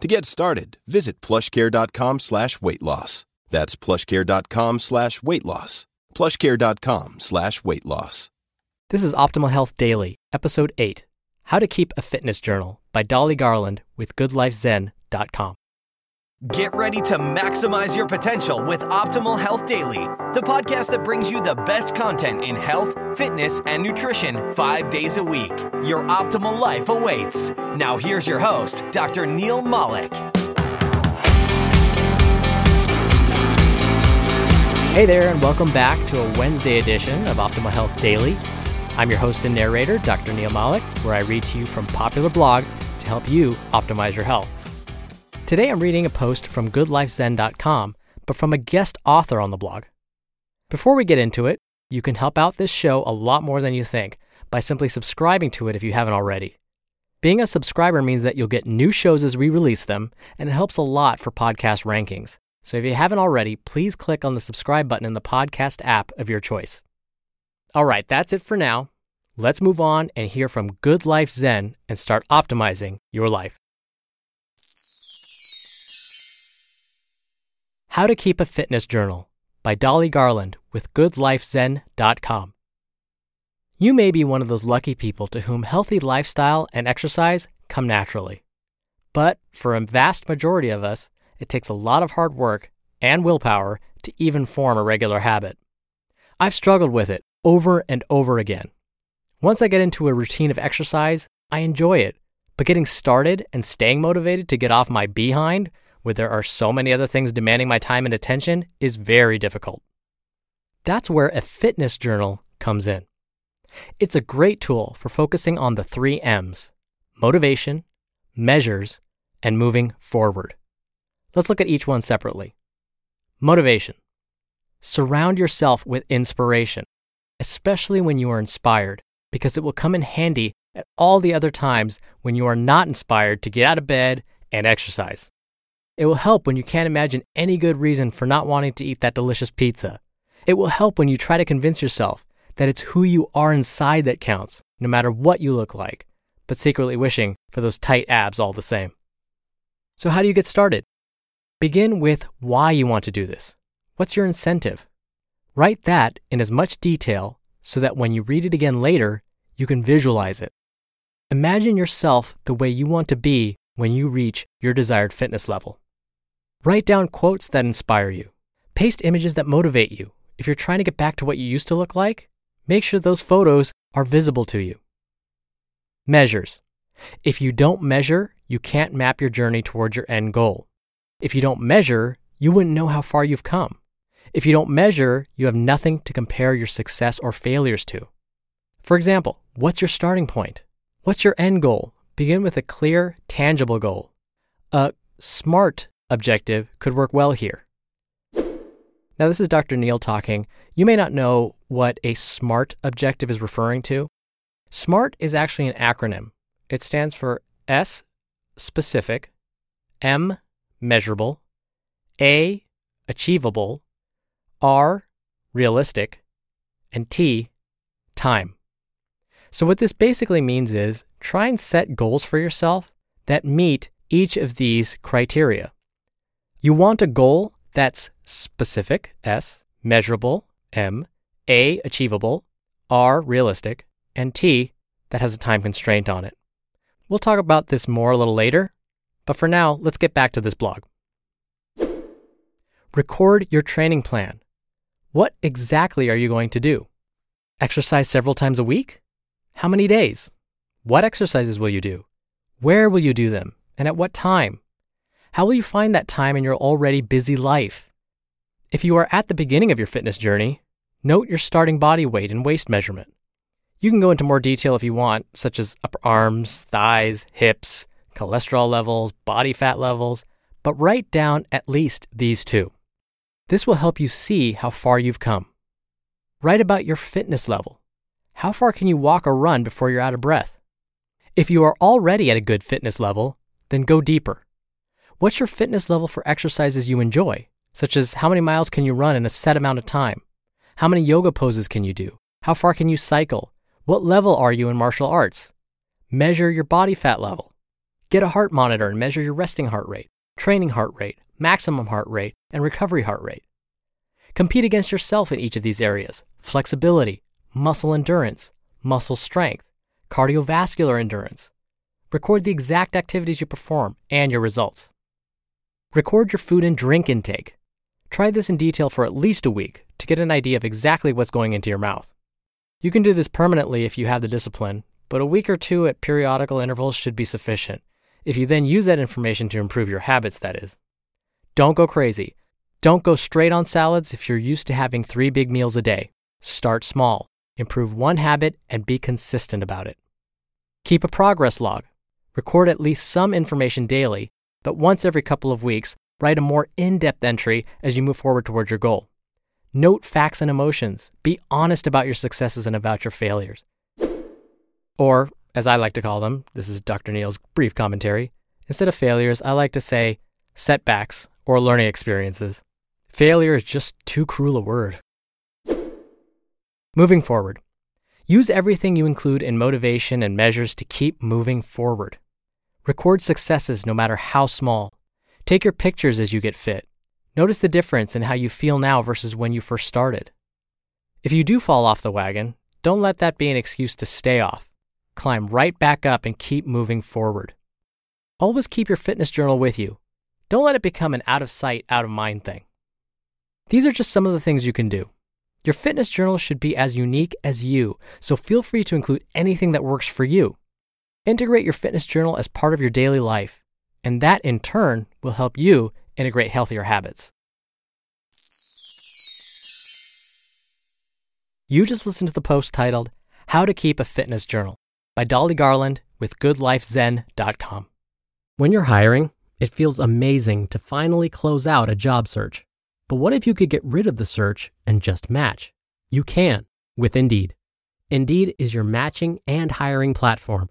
To get started, visit plushcare.com slash weight loss. That's plushcare.com slash weight loss. Plushcare.com slash weight loss. This is Optimal Health Daily, Episode 8 How to Keep a Fitness Journal by Dolly Garland with GoodLifeZen.com. Get ready to maximize your potential with Optimal Health Daily, the podcast that brings you the best content in health, fitness, and nutrition five days a week. Your optimal life awaits. Now, here's your host, Dr. Neil Malik. Hey there, and welcome back to a Wednesday edition of Optimal Health Daily. I'm your host and narrator, Dr. Neil Malik, where I read to you from popular blogs to help you optimize your health. Today I'm reading a post from goodlifezen.com, but from a guest author on the blog. Before we get into it, you can help out this show a lot more than you think by simply subscribing to it if you haven't already. Being a subscriber means that you'll get new shows as we release them, and it helps a lot for podcast rankings. So if you haven't already, please click on the subscribe button in the podcast app of your choice. All right, that's it for now. Let's move on and hear from Good Life Zen and start optimizing your life. How to Keep a Fitness Journal by Dolly Garland with GoodLifeZen.com. You may be one of those lucky people to whom healthy lifestyle and exercise come naturally. But for a vast majority of us, it takes a lot of hard work and willpower to even form a regular habit. I've struggled with it over and over again. Once I get into a routine of exercise, I enjoy it, but getting started and staying motivated to get off my behind, where there are so many other things demanding my time and attention, is very difficult. That's where a fitness journal comes in. It's a great tool for focusing on the three M's motivation, measures, and moving forward. Let's look at each one separately. Motivation. Surround yourself with inspiration, especially when you are inspired, because it will come in handy at all the other times when you are not inspired to get out of bed and exercise. It will help when you can't imagine any good reason for not wanting to eat that delicious pizza. It will help when you try to convince yourself that it's who you are inside that counts, no matter what you look like, but secretly wishing for those tight abs all the same. So, how do you get started? Begin with why you want to do this. What's your incentive? Write that in as much detail so that when you read it again later, you can visualize it. Imagine yourself the way you want to be when you reach your desired fitness level. Write down quotes that inspire you. Paste images that motivate you. If you're trying to get back to what you used to look like, make sure those photos are visible to you. Measures. If you don't measure, you can't map your journey towards your end goal. If you don't measure, you wouldn't know how far you've come. If you don't measure, you have nothing to compare your success or failures to. For example, what's your starting point? What's your end goal? Begin with a clear, tangible goal. A SMART objective could work well here. Now, this is Dr. Neil talking. You may not know what a SMART objective is referring to. SMART is actually an acronym. It stands for S, specific, M, measurable, A, achievable, R, realistic, and T, time. So, what this basically means is try and set goals for yourself that meet each of these criteria. You want a goal that's specific, S, measurable, M, A, achievable, R, realistic, and T, that has a time constraint on it. We'll talk about this more a little later, but for now, let's get back to this blog. Record your training plan. What exactly are you going to do? Exercise several times a week? How many days? What exercises will you do? Where will you do them? And at what time? How will you find that time in your already busy life? If you are at the beginning of your fitness journey, note your starting body weight and waist measurement. You can go into more detail if you want, such as upper arms, thighs, hips, cholesterol levels, body fat levels, but write down at least these two. This will help you see how far you've come. Write about your fitness level. How far can you walk or run before you're out of breath? If you are already at a good fitness level, then go deeper. What's your fitness level for exercises you enjoy, such as how many miles can you run in a set amount of time? How many yoga poses can you do? How far can you cycle? What level are you in martial arts? Measure your body fat level. Get a heart monitor and measure your resting heart rate, training heart rate, maximum heart rate, and recovery heart rate. Compete against yourself in each of these areas flexibility, muscle endurance, muscle strength, cardiovascular endurance. Record the exact activities you perform and your results. Record your food and drink intake. Try this in detail for at least a week to get an idea of exactly what's going into your mouth. You can do this permanently if you have the discipline, but a week or two at periodical intervals should be sufficient if you then use that information to improve your habits, that is. Don't go crazy. Don't go straight on salads if you're used to having three big meals a day. Start small, improve one habit, and be consistent about it. Keep a progress log. Record at least some information daily, but once every couple of weeks, write a more in depth entry as you move forward towards your goal. Note facts and emotions. Be honest about your successes and about your failures. Or, as I like to call them, this is Dr. Neil's brief commentary. Instead of failures, I like to say setbacks or learning experiences. Failure is just too cruel a word. Moving forward, use everything you include in motivation and measures to keep moving forward. Record successes no matter how small. Take your pictures as you get fit. Notice the difference in how you feel now versus when you first started. If you do fall off the wagon, don't let that be an excuse to stay off climb right back up and keep moving forward. Always keep your fitness journal with you. Don't let it become an out of sight, out of mind thing. These are just some of the things you can do. Your fitness journal should be as unique as you, so feel free to include anything that works for you. Integrate your fitness journal as part of your daily life, and that in turn will help you integrate healthier habits. You just listened to the post titled, How to Keep a Fitness Journal by Dolly Garland with GoodLifeZen.com. When you're hiring, it feels amazing to finally close out a job search. But what if you could get rid of the search and just match? You can with Indeed. Indeed is your matching and hiring platform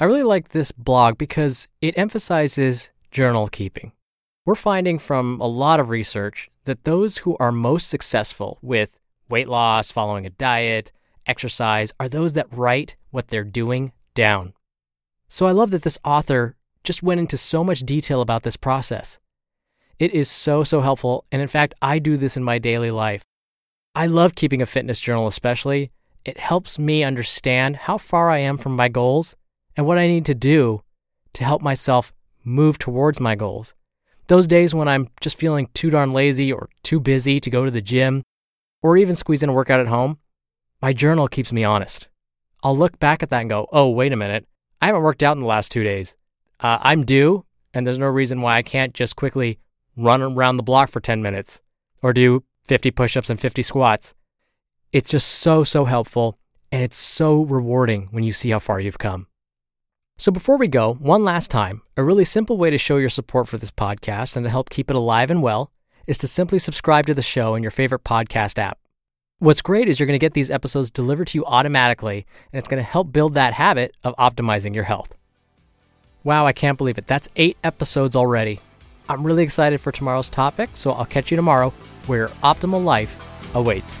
I really like this blog because it emphasizes journal keeping. We're finding from a lot of research that those who are most successful with weight loss, following a diet, exercise, are those that write what they're doing down. So I love that this author just went into so much detail about this process. It is so, so helpful. And in fact, I do this in my daily life. I love keeping a fitness journal, especially, it helps me understand how far I am from my goals and what I need to do to help myself move towards my goals. Those days when I'm just feeling too darn lazy or too busy to go to the gym or even squeeze in a workout at home, my journal keeps me honest. I'll look back at that and go, oh, wait a minute. I haven't worked out in the last two days. Uh, I'm due, and there's no reason why I can't just quickly run around the block for 10 minutes or do 50 push ups and 50 squats. It's just so, so helpful, and it's so rewarding when you see how far you've come. So, before we go, one last time, a really simple way to show your support for this podcast and to help keep it alive and well is to simply subscribe to the show in your favorite podcast app. What's great is you're going to get these episodes delivered to you automatically, and it's going to help build that habit of optimizing your health. Wow, I can't believe it. That's eight episodes already. I'm really excited for tomorrow's topic, so I'll catch you tomorrow where your optimal life awaits.